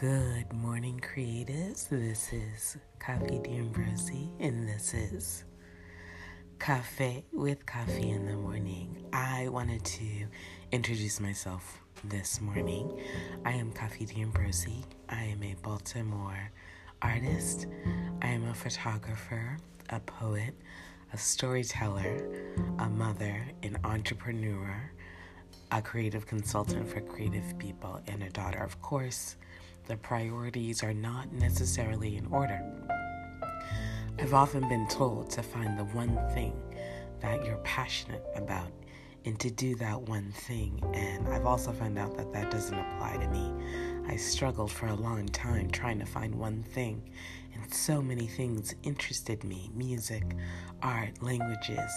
Good morning, creators. This is Kafi D'Ambrosi, and this is Cafe with Kafi in the Morning. I wanted to introduce myself this morning. I am Kafi D'Ambrosi. I am a Baltimore artist. I am a photographer, a poet, a storyteller, a mother, an entrepreneur, a creative consultant for creative people, and a daughter. Of course, the priorities are not necessarily in order. I've often been told to find the one thing that you're passionate about and to do that one thing. And I've also found out that that doesn't apply to me. I struggled for a long time trying to find one thing, and so many things interested me music, art, languages.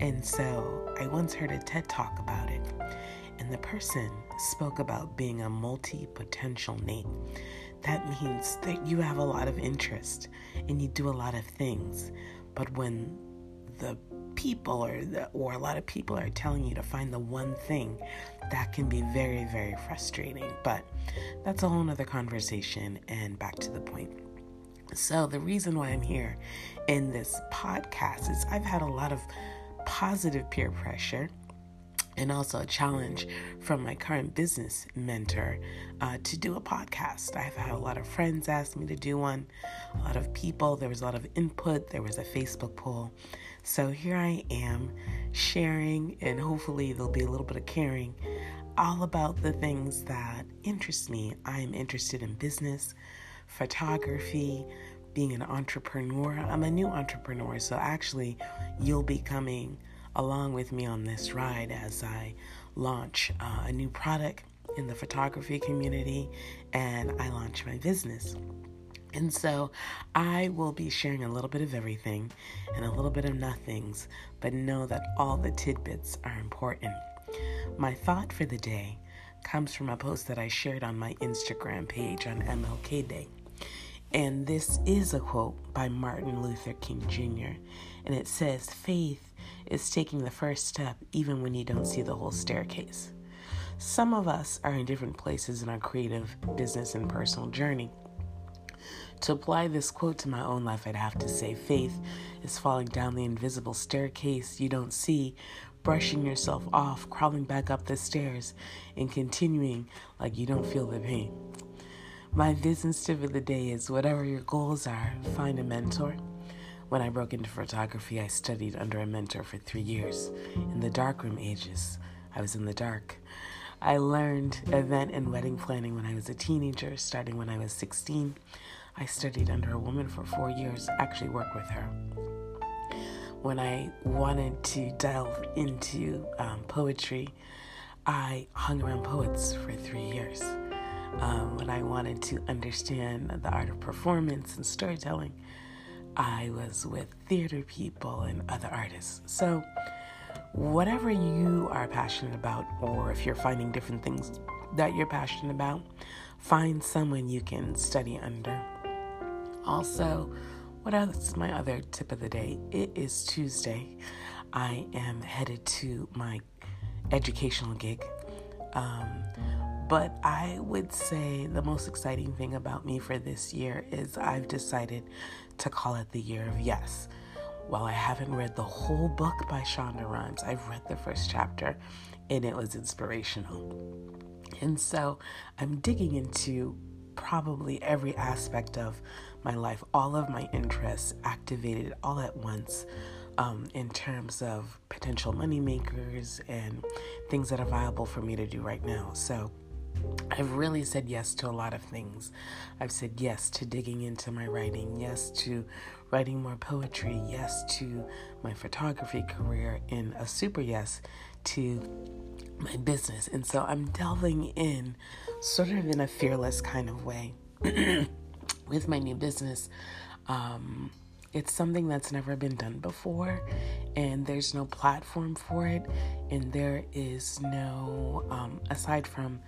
And so I once heard a TED talk about it. And the person spoke about being a multipotentialite. That means that you have a lot of interest and you do a lot of things. But when the people or the, or a lot of people are telling you to find the one thing that can be very very frustrating but that's a whole nother conversation and back to the point so the reason why i'm here in this podcast is i've had a lot of positive peer pressure and also a challenge from my current business mentor uh, to do a podcast. I've had a lot of friends ask me to do one, a lot of people. There was a lot of input. There was a Facebook poll. So here I am sharing, and hopefully, there'll be a little bit of caring all about the things that interest me. I'm interested in business, photography, being an entrepreneur. I'm a new entrepreneur, so actually, you'll be coming along with me on this ride as I launch uh, a new product in the photography community and I launch my business. And so I will be sharing a little bit of everything and a little bit of nothings, but know that all the tidbits are important. My thought for the day comes from a post that I shared on my Instagram page on MLK Day. And this is a quote by Martin Luther King Jr. And it says, Faith is taking the first step even when you don't see the whole staircase. Some of us are in different places in our creative, business, and personal journey. To apply this quote to my own life, I'd have to say faith is falling down the invisible staircase you don't see, brushing yourself off, crawling back up the stairs, and continuing like you don't feel the pain. My business tip of the day is whatever your goals are, find a mentor when I broke into photography, I studied under a mentor for three years. In the darkroom ages, I was in the dark. I learned event and wedding planning when I was a teenager, starting when I was 16. I studied under a woman for four years, actually worked with her. When I wanted to delve into um, poetry, I hung around poets for three years. Um, when I wanted to understand the art of performance and storytelling, I was with theater people and other artists. So, whatever you are passionate about, or if you're finding different things that you're passionate about, find someone you can study under. Also, what else? My other tip of the day. It is Tuesday. I am headed to my educational gig. Um, but I would say the most exciting thing about me for this year is I've decided to call it the year of yes. While I haven't read the whole book by Shonda Rhimes, I've read the first chapter and it was inspirational. And so I'm digging into probably every aspect of my life, all of my interests activated all at once. Um, in terms of potential money makers and things that are viable for me to do right now. So, I've really said yes to a lot of things. I've said yes to digging into my writing, yes to writing more poetry, yes to my photography career, and a super yes to my business. And so I'm delving in sort of in a fearless kind of way with my new business. Um, it's something that's never been done before, and there's no platform for it, and there is no, um, aside from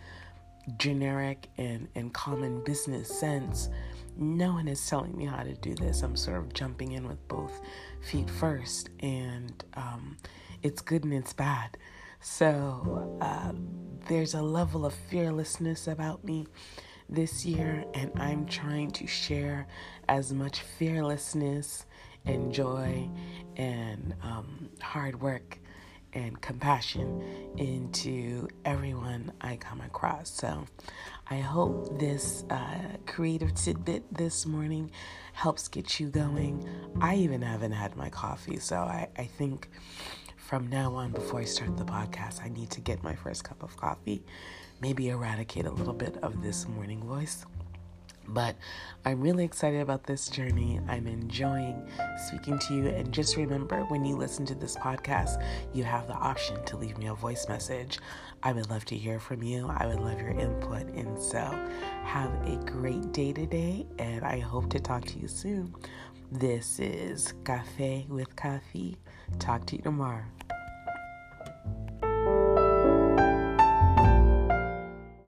generic and, and common business sense, no one is telling me how to do this. I'm sort of jumping in with both feet first, and um, it's good and it's bad. So um, there's a level of fearlessness about me this year, and I'm trying to share as much fearlessness and joy and um, hard work and compassion into everyone I come across. So I hope this uh, creative tidbit this morning helps get you going. I even haven't had my coffee, so I, I think from now on, before I start the podcast, I need to get my first cup of coffee, maybe eradicate a little bit of this morning voice. But I'm really excited about this journey. I'm enjoying speaking to you. And just remember when you listen to this podcast, you have the option to leave me a voice message. I would love to hear from you. I would love your input. And so, have a great day today. And I hope to talk to you soon. This is Cafe with Kafi. Talk to you tomorrow.